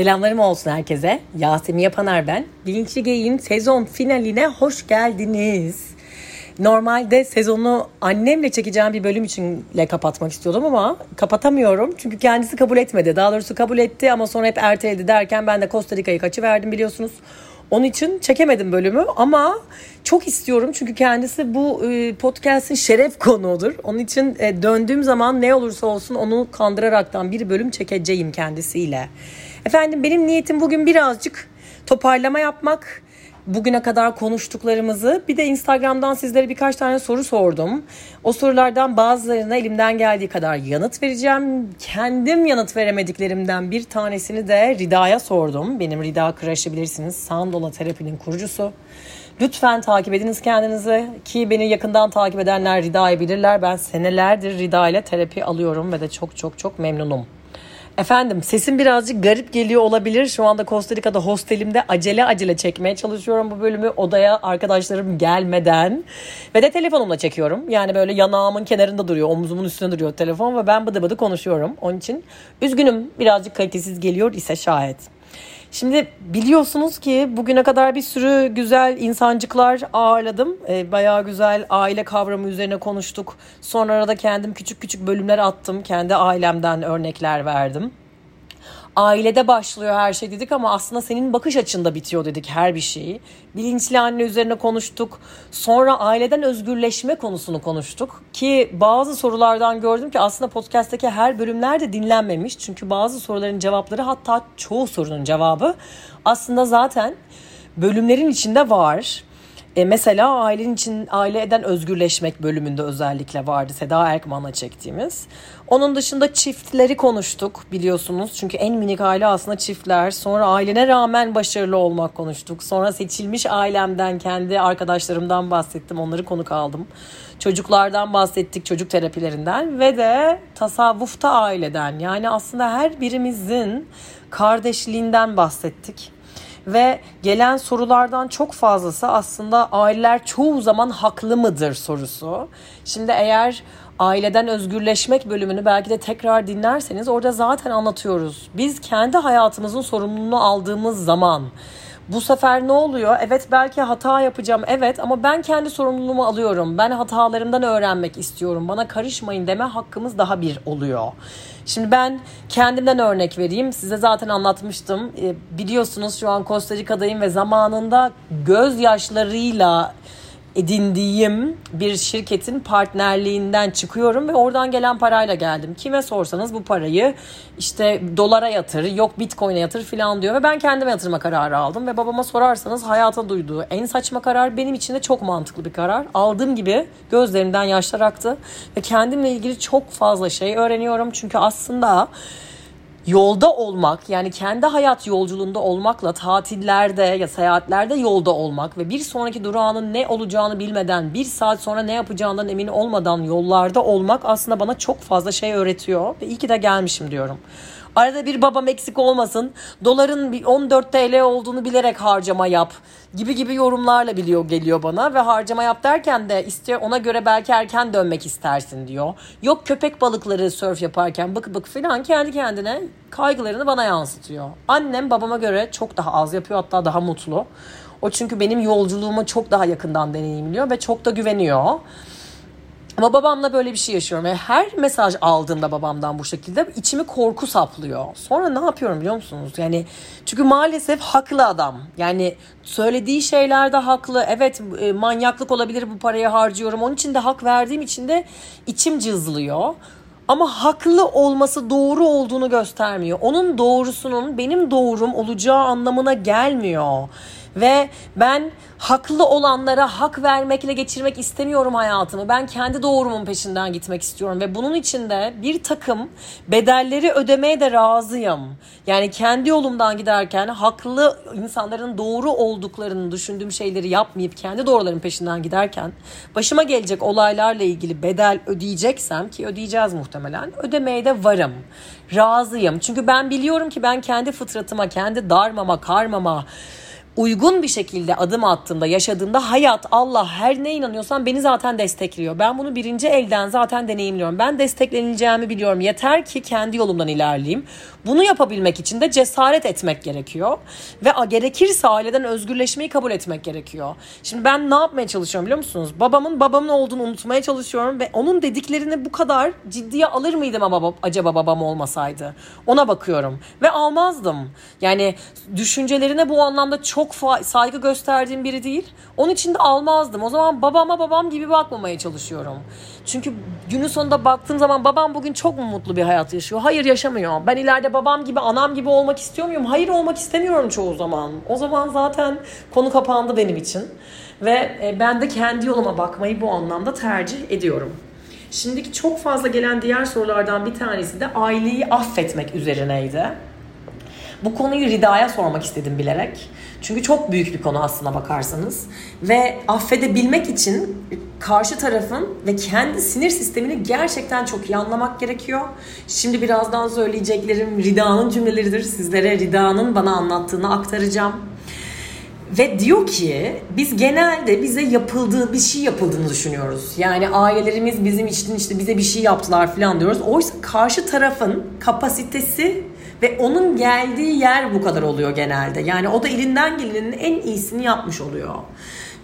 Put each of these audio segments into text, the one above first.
Selamlarım olsun herkese. Yasemin Yapaner ben. Bilinçli Geyik'in sezon finaline hoş geldiniz. Normalde sezonu annemle çekeceğim bir bölüm içinle kapatmak istiyordum ama kapatamıyorum. Çünkü kendisi kabul etmedi. Daha doğrusu kabul etti ama sonra hep erteledi derken ben de Costa Rica'yı kaçıverdim biliyorsunuz. Onun için çekemedim bölümü ama çok istiyorum çünkü kendisi bu e, podcast'in şeref konuğudur. Onun için e, döndüğüm zaman ne olursa olsun onu kandıraraktan bir bölüm çekeceğim kendisiyle. Efendim benim niyetim bugün birazcık toparlama yapmak bugüne kadar konuştuklarımızı bir de Instagram'dan sizlere birkaç tane soru sordum. O sorulardan bazılarına elimden geldiği kadar yanıt vereceğim. Kendim yanıt veremediklerimden bir tanesini de Rida'ya sordum. Benim Rida Crush'ı bilirsiniz. Sandola terapinin kurucusu. Lütfen takip ediniz kendinizi ki beni yakından takip edenler Rida'yı bilirler. Ben senelerdir Rida ile terapi alıyorum ve de çok çok çok memnunum. Efendim sesim birazcık garip geliyor olabilir. Şu anda Costa Rica'da hostelimde acele acele çekmeye çalışıyorum bu bölümü odaya arkadaşlarım gelmeden. Ve de telefonumla çekiyorum. Yani böyle yanağımın kenarında duruyor, omzumun üstünde duruyor telefon ve ben bıdı bıdı konuşuyorum. Onun için üzgünüm birazcık kalitesiz geliyor ise şayet. Şimdi biliyorsunuz ki bugüne kadar bir sürü güzel insancıklar ağırladım. E, bayağı güzel aile kavramı üzerine konuştuk. Sonra da kendim küçük küçük bölümler attım. Kendi ailemden örnekler verdim ailede başlıyor her şey dedik ama aslında senin bakış açında bitiyor dedik her bir şeyi. Bilinçli anne üzerine konuştuk. Sonra aileden özgürleşme konusunu konuştuk. Ki bazı sorulardan gördüm ki aslında podcast'teki her bölümler de dinlenmemiş. Çünkü bazı soruların cevapları hatta çoğu sorunun cevabı aslında zaten bölümlerin içinde var. E mesela ailenin için aile eden özgürleşmek bölümünde özellikle vardı Seda Erkman'la çektiğimiz. Onun dışında çiftleri konuştuk biliyorsunuz. Çünkü en minik aile aslında çiftler. Sonra ailene rağmen başarılı olmak konuştuk. Sonra seçilmiş ailemden, kendi arkadaşlarımdan bahsettim. Onları konuk aldım. Çocuklardan bahsettik, çocuk terapilerinden ve de tasavvufta aileden. Yani aslında her birimizin kardeşliğinden bahsettik ve gelen sorulardan çok fazlası aslında aileler çoğu zaman haklı mıdır sorusu. Şimdi eğer aileden özgürleşmek bölümünü belki de tekrar dinlerseniz orada zaten anlatıyoruz. Biz kendi hayatımızın sorumluluğunu aldığımız zaman bu sefer ne oluyor? Evet belki hata yapacağım evet ama ben kendi sorumluluğumu alıyorum. Ben hatalarımdan öğrenmek istiyorum. Bana karışmayın deme hakkımız daha bir oluyor. Şimdi ben kendimden örnek vereyim. Size zaten anlatmıştım. E, biliyorsunuz şu an Costa Rica'dayım ve zamanında gözyaşlarıyla edindiğim bir şirketin partnerliğinden çıkıyorum ve oradan gelen parayla geldim. Kime sorsanız bu parayı işte dolara yatır, yok bitcoin'e yatır filan diyor ve ben kendime yatırma kararı aldım ve babama sorarsanız hayata duyduğu en saçma karar benim için de çok mantıklı bir karar. Aldığım gibi gözlerimden yaşlar aktı ve kendimle ilgili çok fazla şey öğreniyorum çünkü aslında yolda olmak yani kendi hayat yolculuğunda olmakla tatillerde ya seyahatlerde yolda olmak ve bir sonraki durağının ne olacağını bilmeden bir saat sonra ne yapacağından emin olmadan yollarda olmak aslında bana çok fazla şey öğretiyor ve iyi ki de gelmişim diyorum. Arada bir babam eksik olmasın. Doların 14 TL olduğunu bilerek harcama yap gibi gibi yorumlarla biliyor geliyor bana ve harcama yap derken de istiyor ona göre belki erken dönmek istersin diyor. Yok köpek balıkları sörf yaparken bık bık falan kendi kendine kaygılarını bana yansıtıyor. Annem babama göre çok daha az yapıyor hatta daha mutlu. O çünkü benim yolculuğuma çok daha yakından deneyimliyor ve çok da güveniyor. Ama babamla böyle bir şey yaşıyorum. Ve her mesaj aldığımda babamdan bu şekilde içimi korku saplıyor. Sonra ne yapıyorum biliyor musunuz? Yani çünkü maalesef haklı adam. Yani söylediği şeylerde haklı. Evet e, manyaklık olabilir bu parayı harcıyorum. Onun için de hak verdiğim için de içim cızlıyor. Ama haklı olması doğru olduğunu göstermiyor. Onun doğrusunun benim doğrum olacağı anlamına gelmiyor. Ve ben haklı olanlara hak vermekle geçirmek istemiyorum hayatımı. Ben kendi doğrumun peşinden gitmek istiyorum ve bunun için de bir takım bedelleri ödemeye de razıyım. Yani kendi yolumdan giderken haklı insanların doğru olduklarını düşündüğüm şeyleri yapmayıp kendi doğruların peşinden giderken başıma gelecek olaylarla ilgili bedel ödeyeceksem ki ödeyeceğiz muhtemelen ödemeye de varım. Razıyım. Çünkü ben biliyorum ki ben kendi fıtratıma, kendi darmama, karmama, uygun bir şekilde adım attığımda, yaşadığımda hayat, Allah her ne inanıyorsan beni zaten destekliyor. Ben bunu birinci elden zaten deneyimliyorum. Ben destekleneceğimi biliyorum. Yeter ki kendi yolumdan ilerleyeyim. Bunu yapabilmek için de cesaret etmek gerekiyor. Ve gerekirse aileden özgürleşmeyi kabul etmek gerekiyor. Şimdi ben ne yapmaya çalışıyorum biliyor musunuz? Babamın babamın olduğunu unutmaya çalışıyorum ve onun dediklerini bu kadar ciddiye alır mıydım ama acaba babam olmasaydı? Ona bakıyorum ve almazdım. Yani düşüncelerine bu anlamda çok saygı gösterdiğim biri değil. Onun için de almazdım. O zaman babama babam gibi bakmamaya çalışıyorum. Çünkü günün sonunda baktığım zaman babam bugün çok mu mutlu bir hayat yaşıyor? Hayır yaşamıyor. Ben ileride babam gibi, anam gibi olmak istiyor muyum? Hayır olmak istemiyorum çoğu zaman. O zaman zaten konu kapandı benim için. Ve e, ben de kendi yoluma bakmayı bu anlamda tercih ediyorum. Şimdiki çok fazla gelen diğer sorulardan bir tanesi de aileyi affetmek üzerineydi. Bu konuyu Rida'ya sormak istedim bilerek. Çünkü çok büyük bir konu aslına bakarsanız. Ve affedebilmek için karşı tarafın ve kendi sinir sistemini gerçekten çok iyi anlamak gerekiyor. Şimdi birazdan söyleyeceklerim Rida'nın cümleleridir. Sizlere Rida'nın bana anlattığını aktaracağım. Ve diyor ki biz genelde bize yapıldığı bir şey yapıldığını düşünüyoruz. Yani ailelerimiz bizim için işte bize bir şey yaptılar falan diyoruz. Oysa karşı tarafın kapasitesi ve onun geldiği yer bu kadar oluyor genelde. Yani o da elinden gelenin en iyisini yapmış oluyor.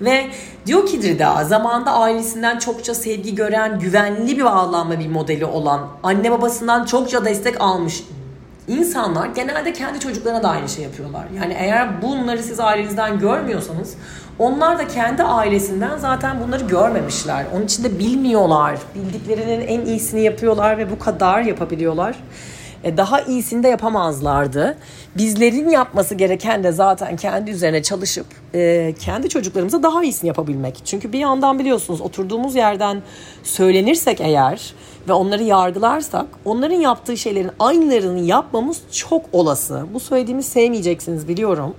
Ve diyor ki Drida zamanda ailesinden çokça sevgi gören, güvenli bir bağlanma bir modeli olan, anne babasından çokça destek almış insanlar genelde kendi çocuklarına da aynı şey yapıyorlar. Yani eğer bunları siz ailenizden görmüyorsanız onlar da kendi ailesinden zaten bunları görmemişler. Onun için de bilmiyorlar. Bildiklerinin en iyisini yapıyorlar ve bu kadar yapabiliyorlar. E, daha iyisini de yapamazlardı. Bizlerin yapması gereken de zaten kendi üzerine çalışıp e, kendi çocuklarımıza daha iyisini yapabilmek. Çünkü bir yandan biliyorsunuz oturduğumuz yerden söylenirsek eğer ve onları yargılarsak onların yaptığı şeylerin aynılarını yapmamız çok olası. Bu söylediğimi sevmeyeceksiniz biliyorum.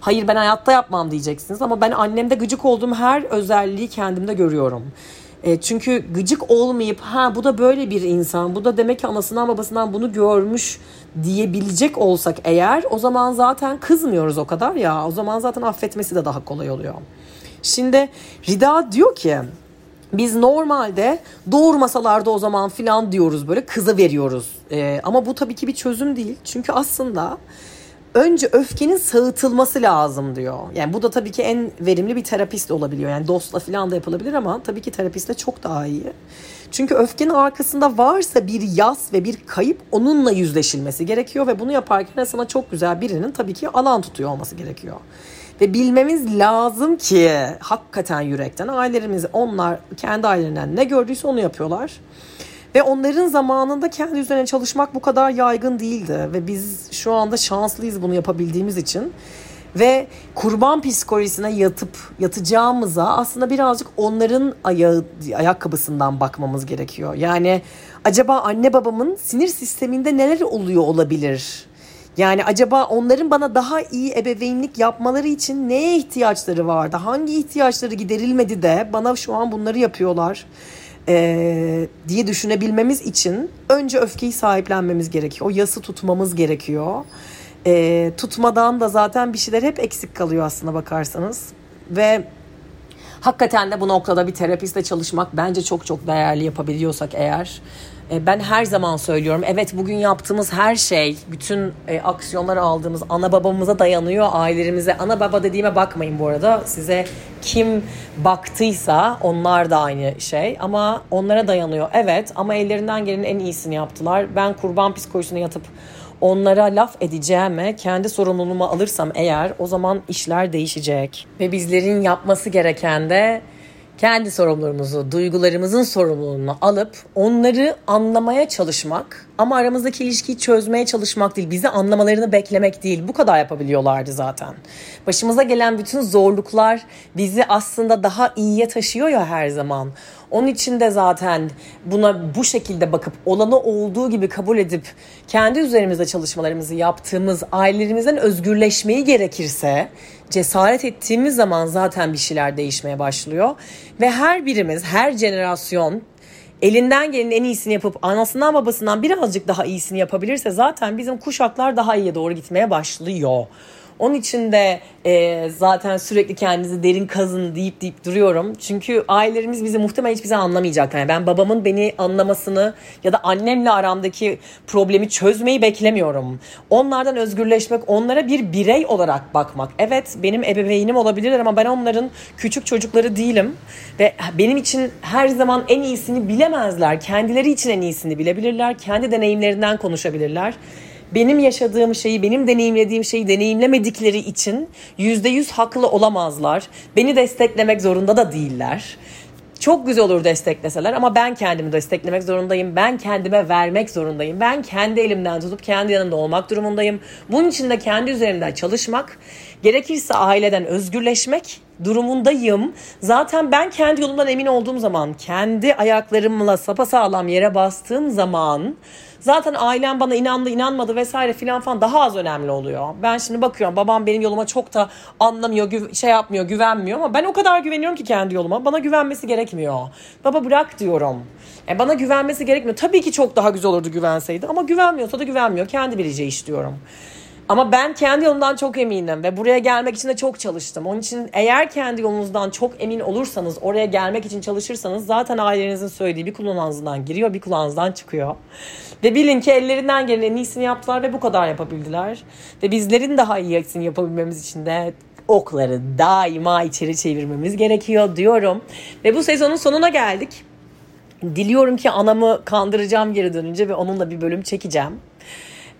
Hayır ben hayatta yapmam diyeceksiniz ama ben annemde gıcık olduğum her özelliği kendimde görüyorum. E, çünkü gıcık olmayıp ha bu da böyle bir insan, bu da demek ki anasından babasından bunu görmüş diyebilecek olsak eğer o zaman zaten kızmıyoruz o kadar ya. O zaman zaten affetmesi de daha kolay oluyor. Şimdi Rida diyor ki biz normalde doğurmasalarda o zaman filan diyoruz böyle kızı veriyoruz. Ee, ama bu tabii ki bir çözüm değil. Çünkü aslında önce öfkenin sağıtılması lazım diyor. Yani bu da tabii ki en verimli bir terapist olabiliyor. Yani dostla falan da yapılabilir ama tabii ki terapistle çok daha iyi. Çünkü öfkenin arkasında varsa bir yas ve bir kayıp onunla yüzleşilmesi gerekiyor ve bunu yaparken sana çok güzel birinin tabii ki alan tutuyor olması gerekiyor. Ve bilmemiz lazım ki hakikaten yürekten ailelerimiz onlar kendi ailelerinden ne gördüyse onu yapıyorlar. Ve onların zamanında kendi üzerine çalışmak bu kadar yaygın değildi. Ve biz şu anda şanslıyız bunu yapabildiğimiz için. Ve kurban psikolojisine yatıp yatacağımıza aslında birazcık onların ayağı, ayakkabısından bakmamız gerekiyor. Yani acaba anne babamın sinir sisteminde neler oluyor olabilir? Yani acaba onların bana daha iyi ebeveynlik yapmaları için neye ihtiyaçları vardı? Hangi ihtiyaçları giderilmedi de bana şu an bunları yapıyorlar? E, diye düşünebilmemiz için önce öfkeyi sahiplenmemiz gerekiyor. O yası tutmamız gerekiyor. E, tutmadan da zaten bir şeyler hep eksik kalıyor aslında bakarsanız. Ve hakikaten de bu noktada bir terapistle çalışmak bence çok çok değerli yapabiliyorsak eğer. E, ben her zaman söylüyorum evet bugün yaptığımız her şey bütün e, aksiyonlar aldığımız ana babamıza dayanıyor ailelerimize ana baba dediğime bakmayın bu arada size kim baktıysa onlar da aynı şey ama onlara dayanıyor evet ama ellerinden gelenin en iyisini yaptılar ben kurban psikolojisine yatıp onlara laf edeceğime kendi sorumluluğumu alırsam eğer o zaman işler değişecek. Ve bizlerin yapması gereken de kendi sorumluluğumuzu, duygularımızın sorumluluğunu alıp onları anlamaya çalışmak ama aramızdaki ilişkiyi çözmeye çalışmak değil, bizi anlamalarını beklemek değil. Bu kadar yapabiliyorlardı zaten. Başımıza gelen bütün zorluklar bizi aslında daha iyiye taşıyor ya her zaman. Onun için de zaten buna bu şekilde bakıp olanı olduğu gibi kabul edip kendi üzerimizde çalışmalarımızı yaptığımız ailelerimizden özgürleşmeyi gerekirse cesaret ettiğimiz zaman zaten bir şeyler değişmeye başlıyor. Ve her birimiz, her jenerasyon elinden gelenin en iyisini yapıp anasından babasından birazcık daha iyisini yapabilirse zaten bizim kuşaklar daha iyiye doğru gitmeye başlıyor. Onun için de e, zaten sürekli kendinizi derin kazın deyip deyip duruyorum. Çünkü ailelerimiz bizi muhtemelen hiç bize anlamayacaklar. Yani ben babamın beni anlamasını ya da annemle aramdaki problemi çözmeyi beklemiyorum. Onlardan özgürleşmek, onlara bir birey olarak bakmak. Evet benim ebeveynim olabilirler ama ben onların küçük çocukları değilim. Ve benim için her zaman en iyisini bilemezler. Kendileri için en iyisini bilebilirler. Kendi deneyimlerinden konuşabilirler benim yaşadığım şeyi, benim deneyimlediğim şeyi deneyimlemedikleri için yüzde yüz haklı olamazlar. Beni desteklemek zorunda da değiller. Çok güzel olur destekleseler ama ben kendimi desteklemek zorundayım. Ben kendime vermek zorundayım. Ben kendi elimden tutup kendi yanında olmak durumundayım. Bunun için de kendi üzerimden çalışmak, gerekirse aileden özgürleşmek durumundayım. Zaten ben kendi yolumdan emin olduğum zaman, kendi ayaklarımla sapasağlam yere bastığım zaman zaten ailem bana inandı inanmadı vesaire filan falan daha az önemli oluyor. Ben şimdi bakıyorum babam benim yoluma çok da anlamıyor, şey yapmıyor, güvenmiyor ama ben o kadar güveniyorum ki kendi yoluma. Bana güvenmesi gerekmiyor. Baba bırak diyorum. Yani bana güvenmesi gerekmiyor. Tabii ki çok daha güzel olurdu güvenseydi ama güvenmiyorsa da güvenmiyor. Kendi bileceği iş diyorum. Ama ben kendi yolumdan çok eminim ve buraya gelmek için de çok çalıştım. Onun için eğer kendi yolunuzdan çok emin olursanız, oraya gelmek için çalışırsanız zaten ailenizin söylediği bir kulağınızdan giriyor, bir kulağınızdan çıkıyor. Ve bilin ki ellerinden gelen en iyisini yaptılar ve bu kadar yapabildiler. Ve bizlerin daha iyisini yapabilmemiz için de okları daima içeri çevirmemiz gerekiyor diyorum. Ve bu sezonun sonuna geldik. Diliyorum ki anamı kandıracağım geri dönünce ve onunla bir bölüm çekeceğim.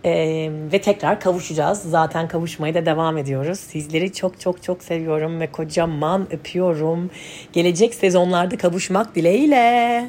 Ee, ve tekrar kavuşacağız. Zaten kavuşmaya da devam ediyoruz. Sizleri çok çok çok seviyorum ve kocaman öpüyorum. Gelecek sezonlarda kavuşmak dileğiyle.